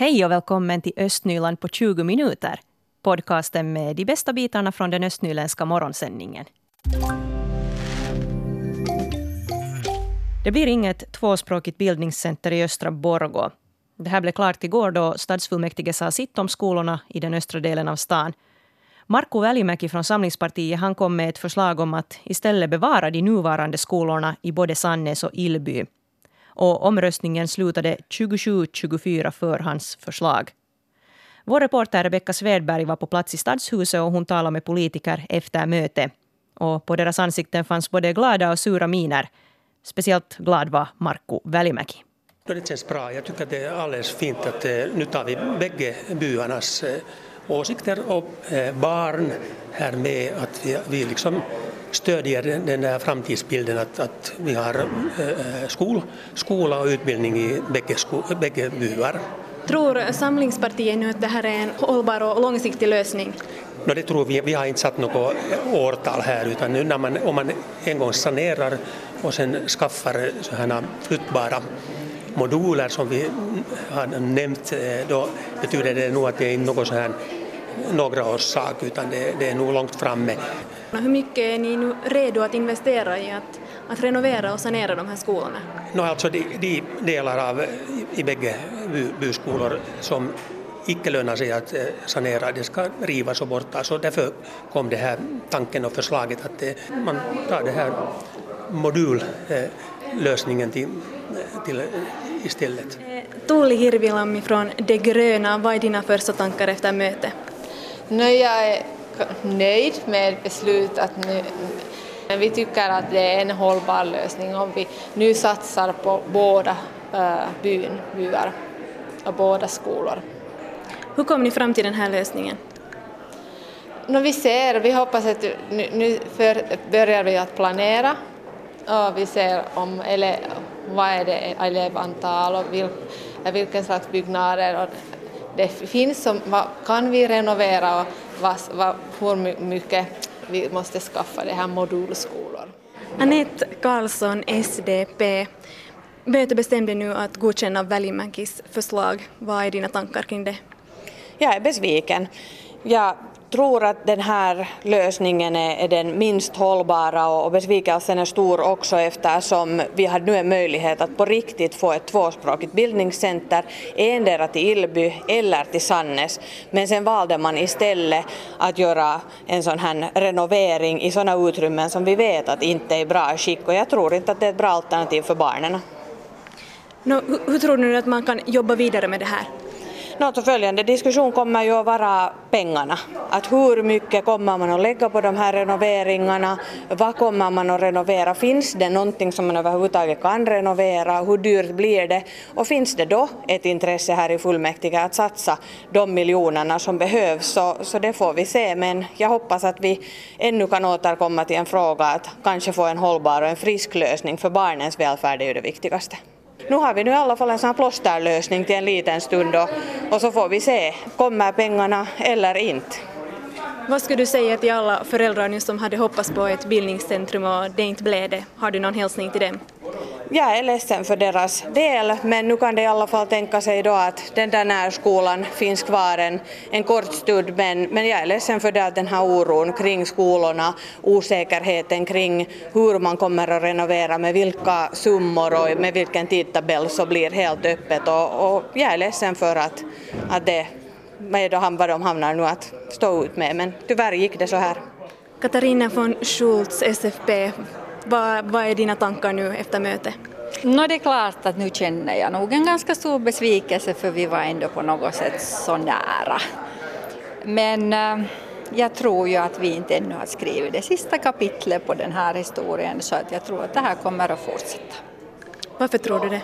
Hej och välkommen till Östnyland på 20 minuter. Podcasten med de bästa bitarna från den östnyländska morgonsändningen. Det blir inget tvåspråkigt bildningscenter i östra Borgå. Det här blev klart igår då stadsfullmäktige sa sitt om skolorna i den östra delen av stan. Marko Välimäki från Samlingspartiet han kom med ett förslag om att istället bevara de nuvarande skolorna i både Sannäs och Illby. Och omröstningen slutade 27-24 för hans förslag. Vår reporter Rebecka Svedberg var på plats i Stadshuset och hon talade med politiker efter mötet. Och på deras ansikten fanns både glada och sura miner. Speciellt glad var Markku Välimäki. Det känns bra. Jag tycker att det är alldeles fint att eh, nu tar vi bägge byarnas eh, åsikter och eh, barn här med att vi, vi liksom stödjer den där framtidsbilden att, att vi har skol, skola och utbildning i bägge, sko, bägge byar. Tror Samlingspartiet nu att det här är en hållbar och långsiktig lösning? No, det tror vi. Vi har inte satt något årtal här utan nu när man, om man en gång sanerar och sen skaffar sådana flyttbara moduler som vi har nämnt då betyder det nog att det är något så här några års sak utan det, det, är nog långt framme. Hur mycket är ni nu redo att investera i att, att renovera och sanera de här skolorna? No, alltså de, de delar av i bägge byskolor som icke lönar sig att sanera, det ska rivas och bortas. Så därför kom det här tanken och förslaget att man tar det här modullösningen till, till istället. Tuuli Hirvilammi från De gröna, vad är dina första tankar efter mötet? Jag är nöjd med beslutet att nu men vi tycker att det är en hållbar lösning om vi nu satsar på båda äh, byn, byar och båda skolor. Hur kom ni fram till den här lösningen? No, vi ser, vi hoppas att nu, nu för, börjar vi att planera och vi ser om ele, vad är det elevantal och vil, vilken slags byggnader och det finns som vad kan vi renovera och vad, vad, hur mycket vi måste skaffa det här modulskolor. Anette Karlsson, SDP. Mötet bestämde nu att godkänna Välimäkis förslag. Vad är dina tankar kring det? Jag är besviken. Jag tror att den här lösningen är, den minst hållbara och besvikelsen är stor också eftersom vi har nu en möjlighet att på riktigt få ett tvåspråkigt bildningscenter, endera till Illby eller till Sannes. Men sen valde man istället att göra en sån här renovering i sådana utrymmen som vi vet att inte är i bra skick och jag tror inte att det är ett bra alternativ för barnen. No, hur tror du att man kan jobba vidare med det här? Något följande diskussion kommer ju att vara pengarna. Att hur mycket kommer man att lägga på de här renoveringarna? Vad kommer man att renovera? Finns det någonting som man överhuvudtaget kan renovera? Hur dyrt blir det? Och finns det då ett intresse här i fullmäktige att satsa de miljonerna som behövs? Så, så det får vi se. Men jag hoppas att vi ännu kan återkomma till en fråga att kanske få en hållbar och en frisk lösning för barnens välfärd är ju det viktigaste. Nu har vi nu i alla fall en sån plåsterlösning till en liten stund och, och så får vi se, kommer pengarna eller inte. Vad skulle du säga till alla föräldrar nu som hade hoppats på ett bildningscentrum och det inte blev det? Har du någon hälsning till dem? Jag är ledsen för deras del, men nu kan de i alla fall tänka sig då att den där närskolan finns kvar en, en kort stund, men, men jag är ledsen för det att den här oron kring skolorna, osäkerheten kring hur man kommer att renovera, med vilka summor och med vilken tidtabell så blir helt öppet. Och, och jag är ledsen för att, att det med vad de hamnar nu att stå ut med, men tyvärr gick det så här. Katarina von Schultz, SFP, vad, vad är dina tankar nu efter mötet? No, det är klart att nu känner jag nog en ganska stor besvikelse för vi var ändå på något sätt så nära. Men äh, jag tror ju att vi inte ännu har skrivit det sista kapitlet på den här historien så att jag tror att det här kommer att fortsätta. Varför tror du det?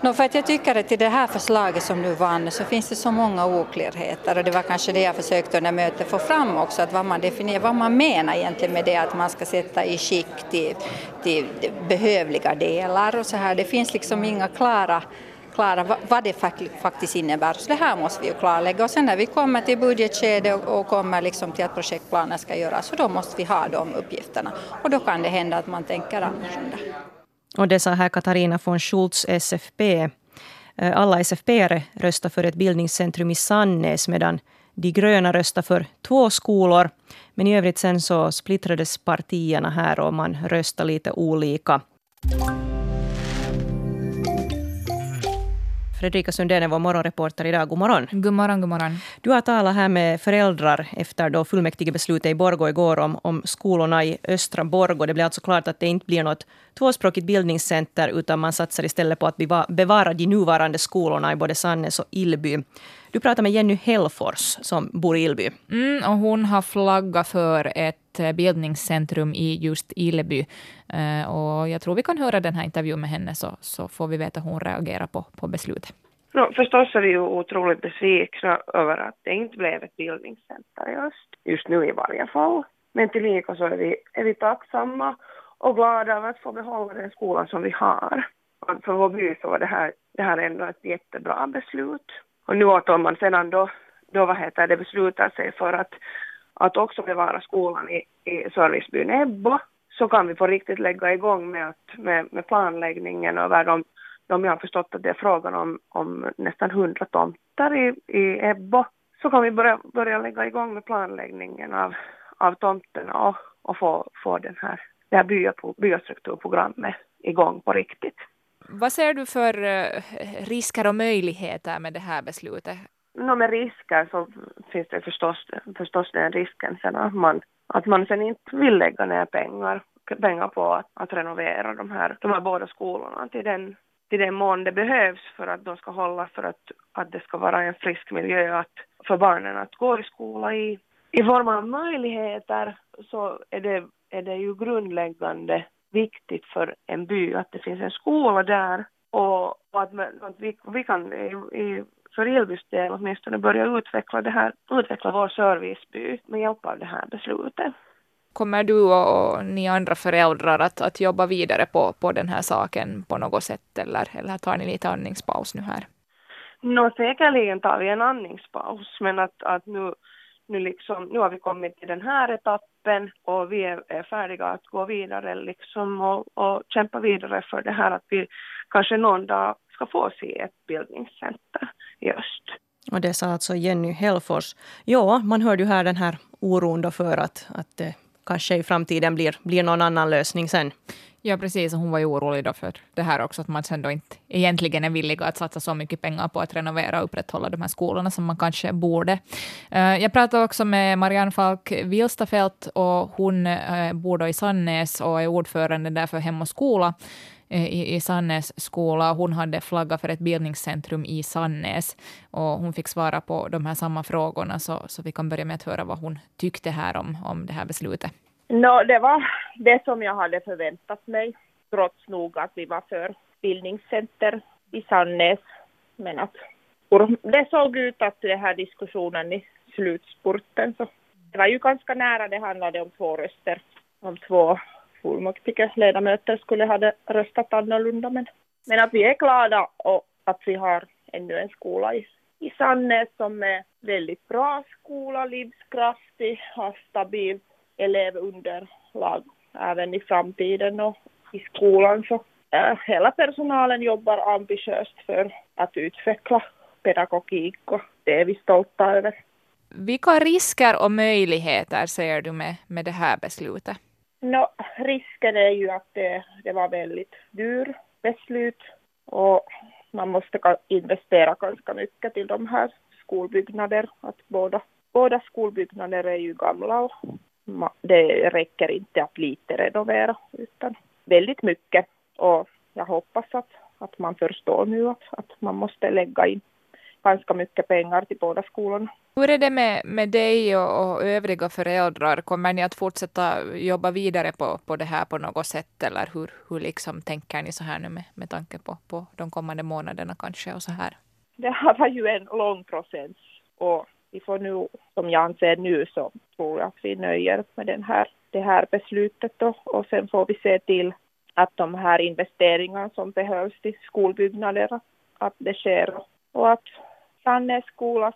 No, för att jag tycker att i det här förslaget som nu vann så finns det så många oklarheter och det var kanske det jag försökte under mötet få fram också, att vad man definierar, vad man menar egentligen med det att man ska sätta i skick till, till behövliga delar och så här. Det finns liksom inga klara klara vad det faktiskt innebär. Så det här måste vi ju klarlägga och sen när vi kommer till budgetskedet och kommer liksom till att projektplanen ska göras så då måste vi ha de uppgifterna och då kan det hända att man tänker annorlunda. Och det sa här Katarina von Schultz, SFP. Eh, alla SFP-are röstar för ett bildningscentrum i Sannäs medan de gröna röstar för två skolor. Men i övrigt sen så splittrades partierna här och man röstade lite olika. Fredrika Sundén är vår morgonreporter idag. God morgon. God morgon, god morgon. Du har talat här med föräldrar efter då fullmäktigebeslutet i Borgå igår om, om skolorna i östra Borgå. Det blev alltså klart att det inte blir något tvåspråkigt bildningscenter utan man satsar istället på att bevara de nuvarande skolorna i både Sannäs och Ilby. Du pratar med Jenny Hellfors som bor i Ilby. Mm, och hon har flaggat för ett eh, bildningscentrum i just Ilby. Uh, och jag tror vi kan höra den här intervjun med henne så, så får vi veta hur hon reagerar på, på beslutet. No, förstås är vi ju otroligt besvikna över att det inte blev ett bildningscenter just, just nu i varje fall. Men tillika så är vi, är vi tacksamma och glada över att få behålla den skolan som vi har. Och för vår by så var det här, det här ändå ett jättebra beslut. Och nu om man sedan då, då vad heter det, beslutar sig för att, att också bevara skolan i, i servicebyn Ebbo så kan vi på riktigt lägga igång med, att, med, med planläggningen över de, de jag har förstått att det är frågan om, om nästan hundra tomter i, i Ebbo så kan vi börja, börja lägga igång med planläggningen av, av tomterna och, och få, få den här, det här byastrukturprogrammet igång på riktigt. Vad ser du för eh, risker och möjligheter med det här beslutet? No, med risker så finns det förstås, förstås den risken sen att man, att man sen inte vill lägga ner pengar, pengar på att, att renovera de här, de här båda skolorna till den, till den mån det behövs för att de ska hålla för att, att det ska vara en frisk miljö att, för barnen att gå i skola i. I form av möjligheter så är det, är det ju grundläggande viktigt för en by att det finns en skola där och, att, att, vi, vi kan i, i, för Ilbys del åtminstone börja utveckla, det här, utveckla vår serviceby med hjälp av det här beslutet. Kommer du och, ni andra föräldrar att, att jobba vidare på, på den här saken på något sätt eller, eller tar ni lite andningspaus nu här? Nå, säkerligen tar vi en andningspaus, men att, att nu, nu, liksom, nu har vi kommit till den här etappen öppen och vi är, färdiga att gå vidare liksom och, och kämpa vidare för det här att vi kanske någon dag ska få se ett bildningscenter i öst. Och det sa alltså Jenny Hellfors. Ja, man hörde ju här den här oron då för att, att det kanske i framtiden blir, blir någon annan lösning sen. Ja, precis. Hon var ju orolig då för det här också, att man sen då inte egentligen är villig att satsa så mycket pengar på att renovera och upprätthålla de här skolorna som man kanske borde. Eh, jag pratade också med Marianne Falk Wilstafelt och hon eh, bor då i Sannäs och är ordförande där för Hem och skola Eh, i, i Sannäs skola. Hon hade flaggat för ett bildningscentrum i Sannäs och hon fick svara på de här samma frågorna så, så vi kan börja med att höra vad hon tyckte här om, om det här beslutet. No, det var det som jag hade förväntat mig, trots nog att vi var för bildningscenter i Sannäs. Men att det såg ut att den här diskussionen i slutspurten så det var ju ganska nära, det handlade om två röster, om två fullmäktigeledamöter skulle ha röstat annorlunda. Men, men att vi är glada och att vi har ännu en skola i, i Sannäs som är väldigt bra skola, livskraftig, har stabilt elevunderlag även i framtiden och i skolan så äh, hela personalen jobbar ambitiöst för att utveckla pedagogik och det är vi stolta över. Vilka risker och möjligheter ser du med, med det här beslutet? No, risken är ju att det, det var väldigt dyr beslut och man måste investera ganska mycket till de här skolbyggnader. Att båda, båda skolbyggnader är ju gamla och det räcker inte att lite renovera utan väldigt mycket och jag hoppas att, att man förstår nu att, att man måste lägga in ganska mycket pengar till båda skolorna. Hur är det med, med dig och, och övriga föräldrar? Kommer ni att fortsätta jobba vidare på, på det här på något sätt eller hur, hur liksom tänker ni så här nu med, med tanke på, på de kommande månaderna kanske och så här? Det här var ju en lång process och vi får nu, som jag anser nu, så tror jag att vi nöjer med den här, det här beslutet då, och sen får vi se till att de här investeringarna som behövs till skolbyggnader, att det sker och att Sannäs skolas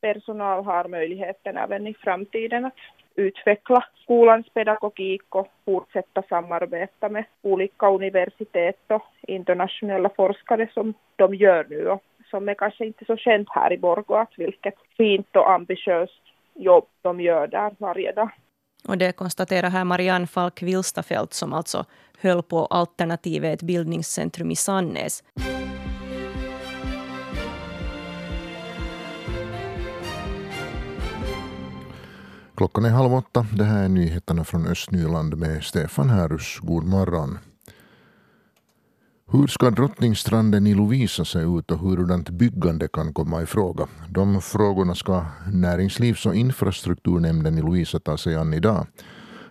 personal har möjligheten även i framtiden att utveckla skolans pedagogik och fortsätta samarbeta med olika universitet och internationella forskare som de gör nu och som är kanske inte så känt här i Borgå att vilket fint och ambitiöst jobb de gör där varje dag. Och det konstaterar här Marianne Falk Wilstafelt som alltså höll på Alternativet bildningscentrum i Sannäs. Klockan är halv åtta. Det här är nyheterna från Östnyland med Stefan Härus. God morgon. Hur ska Drottningstranden i Lovisa se ut och hurdant byggande kan komma i fråga? De frågorna ska Näringslivs och infrastrukturnämnden i Lovisa ta sig an idag.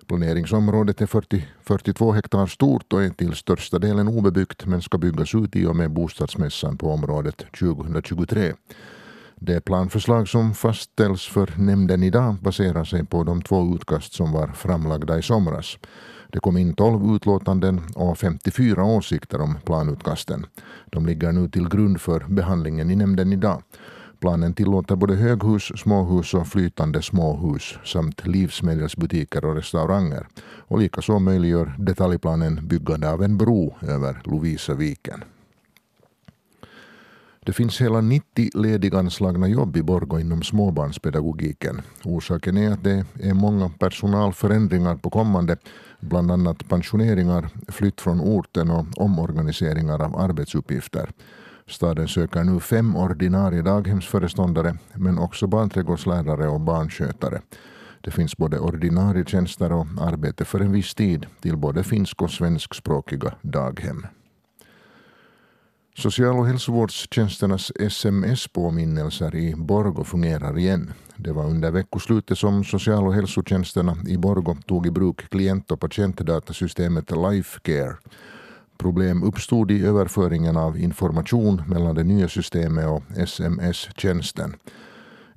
Planeringsområdet är 40, 42 hektar stort och är till största delen obebyggt men ska byggas ut i och med bostadsmässan på området 2023. Det planförslag som fastställs för nämnden idag baserar sig på de två utkast som var framlagda i somras. Det kom in 12 utlåtanden och 54 åsikter om planutkasten. De ligger nu till grund för behandlingen i nämnden idag. Planen tillåter både höghus, småhus och flytande småhus samt livsmedelsbutiker och restauranger. Och likaså möjliggör detaljplanen byggande av en bro över Lovisaviken. Det finns hela 90 lediganslagna jobb i Borgå inom småbarnspedagogiken. Orsaken är att det är många personalförändringar på kommande, bland annat pensioneringar, flytt från orten och omorganiseringar av arbetsuppgifter. Staden söker nu fem ordinarie daghemsföreståndare men också barnträdgårdslärare och barnskötare. Det finns både ordinarie tjänster och arbete för en viss tid till både finsk och svenskspråkiga daghem. Social och hälsovårdstjänsternas sms-påminnelser i Borgo fungerar igen. Det var under veckoslutet som social och hälsotjänsterna i Borgo tog i bruk klient och patientdatasystemet Lifecare. Problem uppstod i överföringen av information mellan det nya systemet och sms-tjänsten.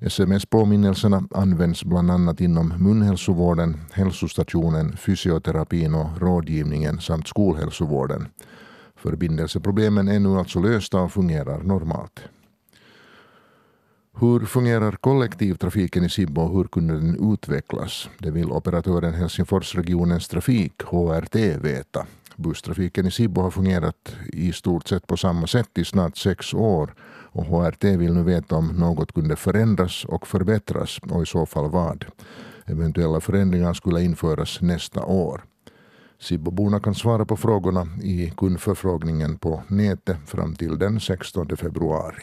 Sms-påminnelserna används bland annat inom munhälsovården, hälsostationen, fysioterapin och rådgivningen samt skolhälsovården. Förbindelseproblemen är nu alltså lösta och fungerar normalt. Hur fungerar kollektivtrafiken i Sibbo och hur kunde den utvecklas? Det vill operatören Helsingforsregionens trafik, HRT, veta. Busstrafiken i Sibbo har fungerat i stort sett på samma sätt i snart sex år och HRT vill nu veta om något kunde förändras och förbättras och i så fall vad. Eventuella förändringar skulle införas nästa år. Sibboborna kan svara på frågorna i kundförfrågningen på nätet fram till den 16 februari.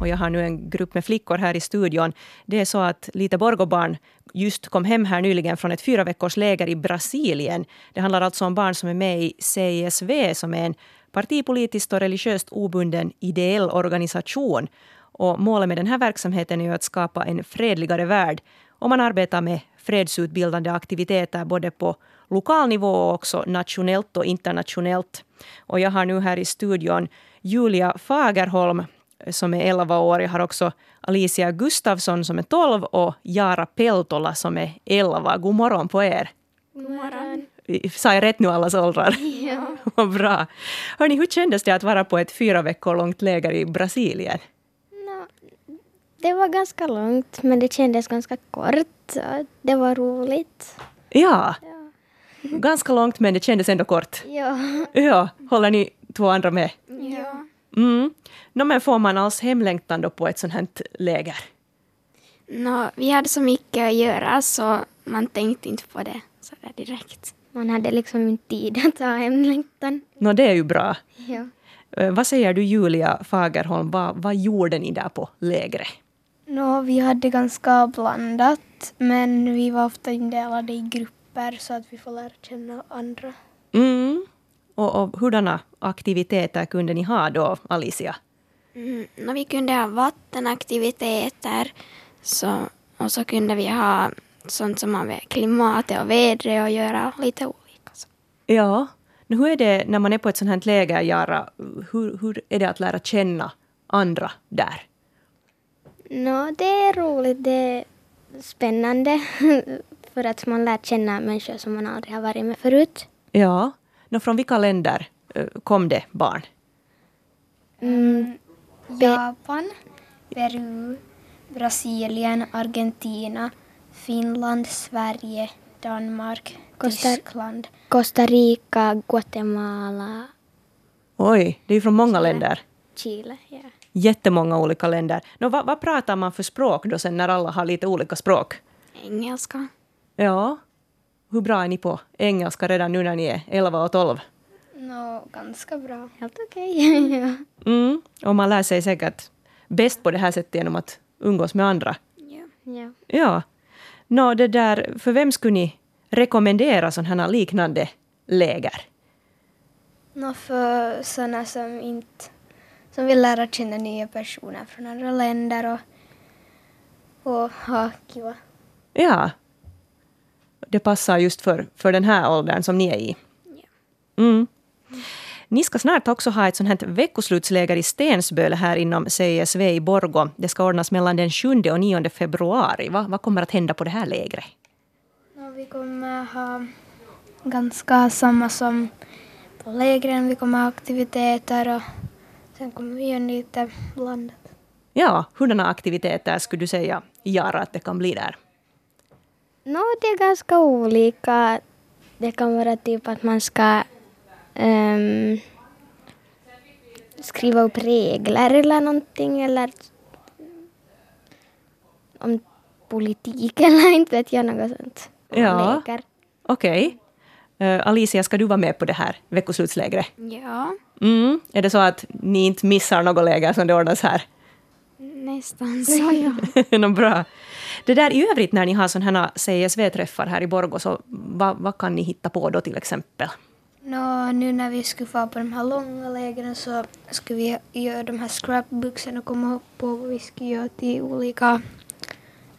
Och jag har nu en grupp med flickor här i studion. Det är så att Lite Borgobarn just kom hem här nyligen från ett fyra veckors läger i Brasilien. Det handlar alltså om barn som är med i CISV som är en partipolitiskt och religiöst obunden ideell organisation. Och målet med den här verksamheten är att skapa en fredligare värld och man arbetar med fredsutbildande aktiviteter både på lokal nivå och också nationellt och internationellt. Och jag har nu här i studion Julia Fagerholm som är 11 år. Jag har också Alicia Gustafsson som är 12 och Jara Peltola som är 11. God morgon på er. God morgon. Sa jag rätt nu allas åldrar? Ja. Vad bra. Hörni, hur kändes det att vara på ett fyra veckor långt läger i Brasilien? Det var ganska långt, men det kändes ganska kort. Det var roligt. Ja. ja. Ganska långt, men det kändes ändå kort. Ja. Ja, håller ni två andra med? Ja. Mm. No, men får man alls hemlängtan då på ett sånt här läger? No, vi hade så mycket att göra så man tänkte inte på det så där direkt. Man hade liksom inte tid att ha hemlängtan. No, det är ju bra. Ja. Uh, vad säger du Julia Fagerholm, vad, vad gjorde ni där på lägret? No, vi hade ganska blandat, men vi var ofta indelade i grupper så att vi får lära känna andra. Mm. Och, och hurdana aktiviteter kunde ni ha då, Alicia? Mm, no, vi kunde ha vattenaktiviteter så, och så kunde vi ha sånt som har med klimatet och vädret att göra, lite olika. Så. Ja. Nu, hur är det när man är på ett sånt här läger, Jara? Hur, hur är det att lära känna andra där? No, det är roligt, det är spännande för att man lär känna människor som man aldrig har varit med förut. Ja. No, från vilka länder kom det barn? Mm, Japan, Peru, Brasilien, Argentina, Finland, Sverige, Danmark, Costa- Tyskland. Costa Rica, Guatemala, Oj, det är från många länder. Chile. Ja. Jättemånga olika länder. Nå, vad, vad pratar man för språk då sen när alla har lite olika språk? Engelska. Ja. Hur bra är ni på engelska redan nu när ni är 11 och 12? Nå, ganska bra. Helt okej. ja. Mm. Och man lär sig säkert bäst på det här sättet genom att umgås med andra. Ja. Ja. Nå, det där, för vem skulle ni rekommendera sådana här liknande läger? Nå, för sådana som inte som vill lära känna nya personer från andra länder och, och ha kiva. Ja. Det passar just för, för den här åldern som ni är i. Mm. Ni ska snart också ha ett sånt här veckoslutsläger i Stensböle här inom CSV i Borgå. Det ska ordnas mellan den 7 och 9 februari. Va, vad kommer att hända på det här lägret? Nå, vi kommer ha ganska samma som på lägren. Vi kommer ha aktiviteter och sen kommer vi göra lite blandat. Ja, hurdana aktiviteter skulle du säga, Jara, att det kan bli där? Nå, det är ganska olika. Det kan vara typ att man ska ehm, skriva upp regler eller någonting eller om politik eller inte vet jag, något sånt. Ja. Okej. Eh, Alicia, ska du vara med på det här veckoslutslägret? Ja, Mm. Är det så att ni inte missar något läger som det ordnas här? nästan så ja. Nå, bra. Det där i övrigt när ni har sådana här CSV-träffar här i Borgå, så vad, vad kan ni hitta på då till exempel? Nå, nu när vi skulle få på de här långa lägren så skulle vi göra de här scrapbooksen och komma på vad vi ska göra till olika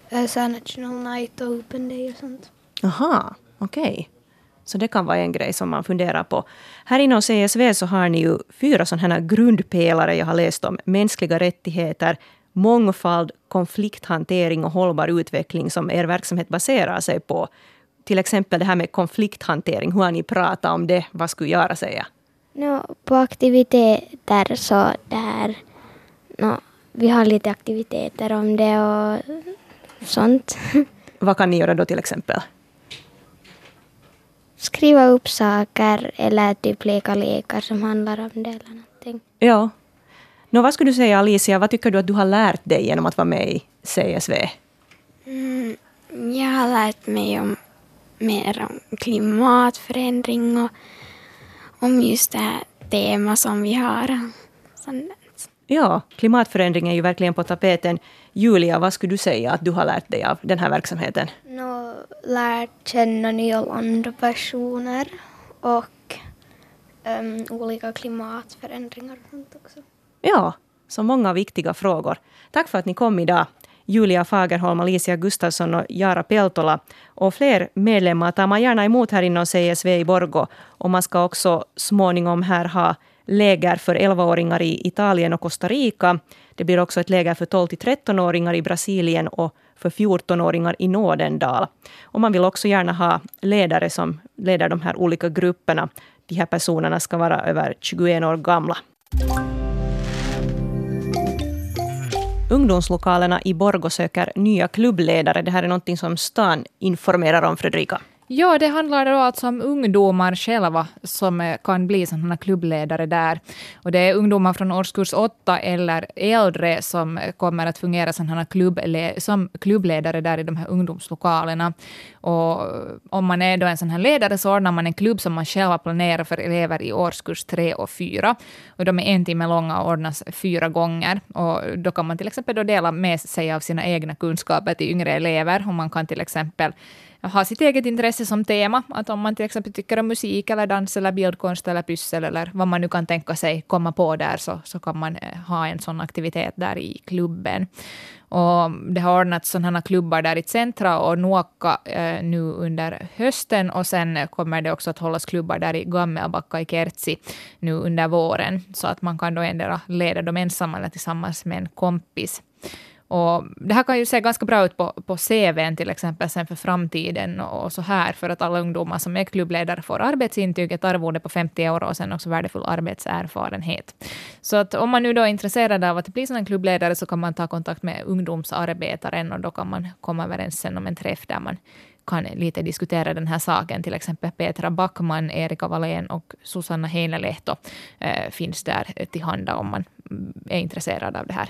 här National Night och Open Day och sånt. Aha, okej. Så det kan vara en grej som man funderar på. Här inom CSV så har ni ju fyra sådana här grundpelare jag har läst om. Mänskliga rättigheter, mångfald, konflikthantering och hållbar utveckling som er verksamhet baserar sig på. Till exempel det här med konflikthantering. Hur har ni pratat om det? Vad skulle Jara säga? Nå, på aktiviteter så där, nå, vi har lite aktiviteter om det och sånt. Vad kan ni göra då till exempel? Skriva upp saker eller typ leka lekar som handlar om det eller någonting. Ja. Nå, vad skulle du säga Alicia, vad tycker du att du har lärt dig genom att vara med i CSV? Mm, jag har lärt mig om mer om klimatförändring och om just det här temat som vi har. Ja, klimatförändring är ju verkligen på tapeten. Julia, vad skulle du säga att du har lärt dig av den här verksamheten? Lärt känna nya land och personer och olika klimatförändringar och sånt också. Ja, så många viktiga frågor. Tack för att ni kom idag. Julia Fagerholm, Alicia Gustafsson och Jara Peltola. Och fler medlemmar tar man gärna emot här inom CSV i Borgå. Och man ska också småningom här ha läger för 11-åringar i Italien och Costa Rica. Det blir också ett läger för 12-13-åringar i Brasilien och för 14-åringar i Nådendal. Och man vill också gärna ha ledare som leder de här olika grupperna. De här personerna ska vara över 21 år gamla. Ungdomslokalerna i Borgå söker nya klubbledare. Det här är något som stan informerar om, Fredrika. Ja, det handlar då alltså om ungdomar själva som eh, kan bli sådana klubbledare där. Och det är ungdomar från årskurs åtta eller äldre som eh, kommer att fungera sådana klubble som klubbledare där i de här ungdomslokalerna. Och eh, om man är då en sån här ledare så ordnar man en klubb som man själva planerar för elever i årskurs tre och fyra. Och de är en timme långa och ordnas fyra gånger. Och då kan man till exempel då dela med sig av sina egna kunskaper till yngre elever. Och man kan till exempel ha sitt eget intresse som tema. Att om man till exempel tycker om musik eller dans eller bildkonst eller pyssel eller vad man nu kan tänka sig komma på där så, så kan man eh, ha en sån aktivitet där i klubben. Och det har ordnats sådana klubbar där i Centra och Nuokka eh, nu under hösten och sen kommer det också att hållas klubbar där i Gammelbacka i Kertsi nu under våren så att man kan då endera leda dem ensam eller tillsammans med en kompis. Och det här kan ju se ganska bra ut på, på CVn till exempel sen för framtiden och, och så här, för att alla ungdomar som är klubbledare får arbetsintyg, ett arvode på 50 euro och sen också värdefull arbetserfarenhet. Så att om man nu då är intresserad av att bli sådan klubbledare så kan man ta kontakt med ungdomsarbetaren och då kan man komma överens sen om en träff där man kan lite diskutera den här saken. Till exempel Petra Backman, Erika Wallén och Susanna Heinelehto äh, finns där tillhanda om man mm, är intresserad av det här.